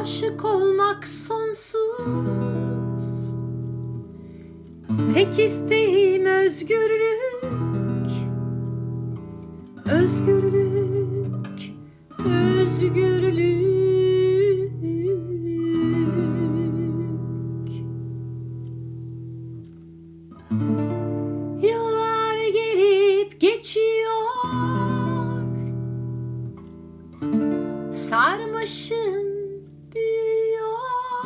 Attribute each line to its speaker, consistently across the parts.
Speaker 1: Aşık olmak sonsuz. Tek isteğim özgürlük. Özgürlük Özgürlük. Yıllar gelip geçiyor. Sarmaşım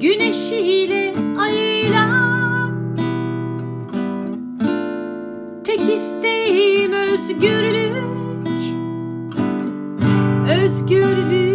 Speaker 1: güneşiyle ayıyla. Tek isteğim özgürlük. Özgürlük.